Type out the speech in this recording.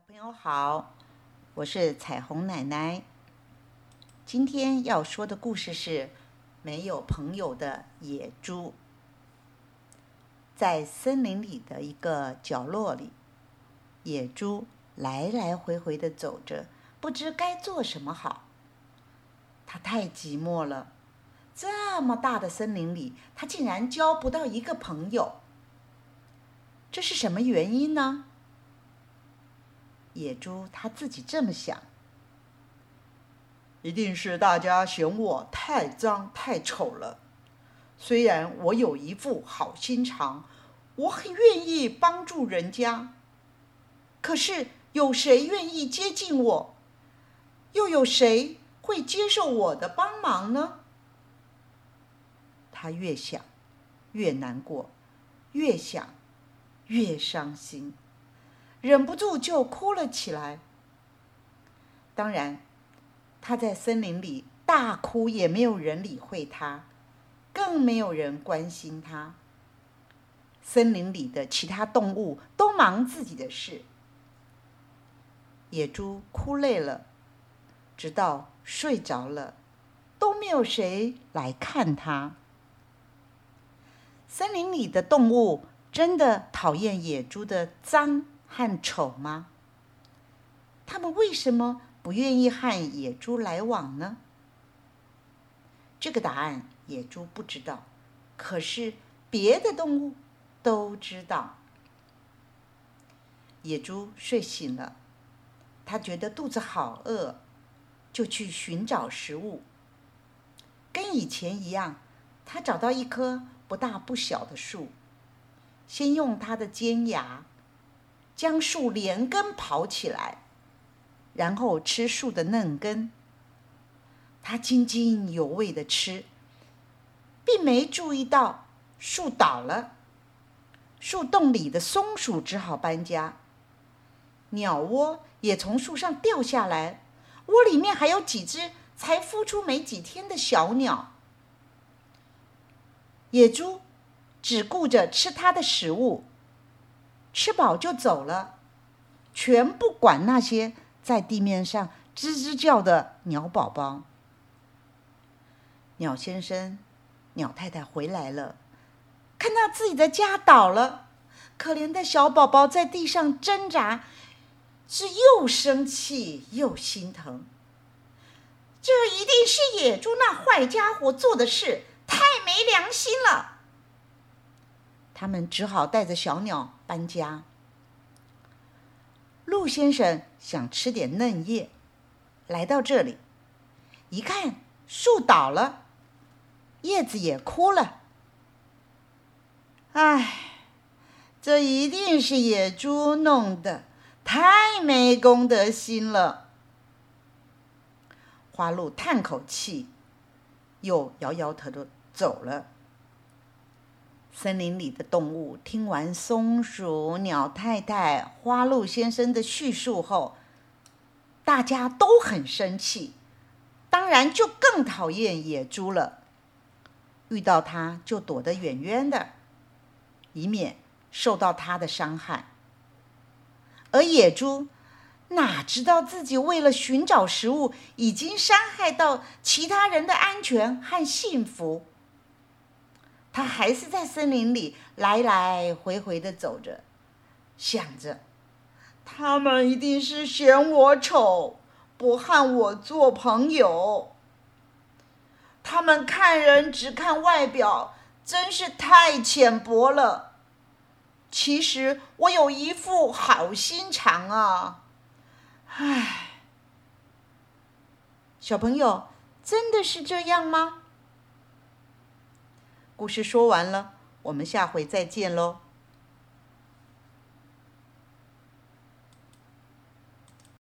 小朋友好，我是彩虹奶奶。今天要说的故事是没有朋友的野猪。在森林里的一个角落里，野猪来来回回的走着，不知该做什么好。它太寂寞了，这么大的森林里，它竟然交不到一个朋友。这是什么原因呢？野猪他自己这么想：一定是大家嫌我太脏太丑了。虽然我有一副好心肠，我很愿意帮助人家，可是有谁愿意接近我？又有谁会接受我的帮忙呢？他越想越难过，越想越伤心。忍不住就哭了起来。当然，他在森林里大哭，也没有人理会他，更没有人关心他。森林里的其他动物都忙自己的事。野猪哭累了，直到睡着了，都没有谁来看他。森林里的动物真的讨厌野猪的脏。和丑吗？他们为什么不愿意和野猪来往呢？这个答案野猪不知道，可是别的动物都知道。野猪睡醒了，他觉得肚子好饿，就去寻找食物。跟以前一样，他找到一棵不大不小的树，先用它的尖牙。将树连根刨起来，然后吃树的嫩根。他津津有味的吃，并没注意到树倒了，树洞里的松鼠只好搬家。鸟窝也从树上掉下来，窝里面还有几只才孵出没几天的小鸟。野猪只顾着吃它的食物。吃饱就走了，全不管那些在地面上吱吱叫的鸟宝宝。鸟先生、鸟太太回来了，看到自己的家倒了，可怜的小宝宝在地上挣扎，是又生气又心疼。这一定是野猪那坏家伙做的事，太没良心了。他们只好带着小鸟搬家。鹿先生想吃点嫩叶，来到这里，一看树倒了，叶子也枯了。唉，这一定是野猪弄的，太没公德心了。花鹿叹口气，又摇摇头的走了。森林里的动物听完松鼠、鸟太太、花鹿先生的叙述后，大家都很生气，当然就更讨厌野猪了。遇到它就躲得远远的，以免受到它的伤害。而野猪哪知道自己为了寻找食物，已经伤害到其他人的安全和幸福。他还是在森林里来来回回的走着，想着，他们一定是嫌我丑，不和我做朋友。他们看人只看外表，真是太浅薄了。其实我有一副好心肠啊！唉，小朋友，真的是这样吗？故事说完了，我们下回再见喽。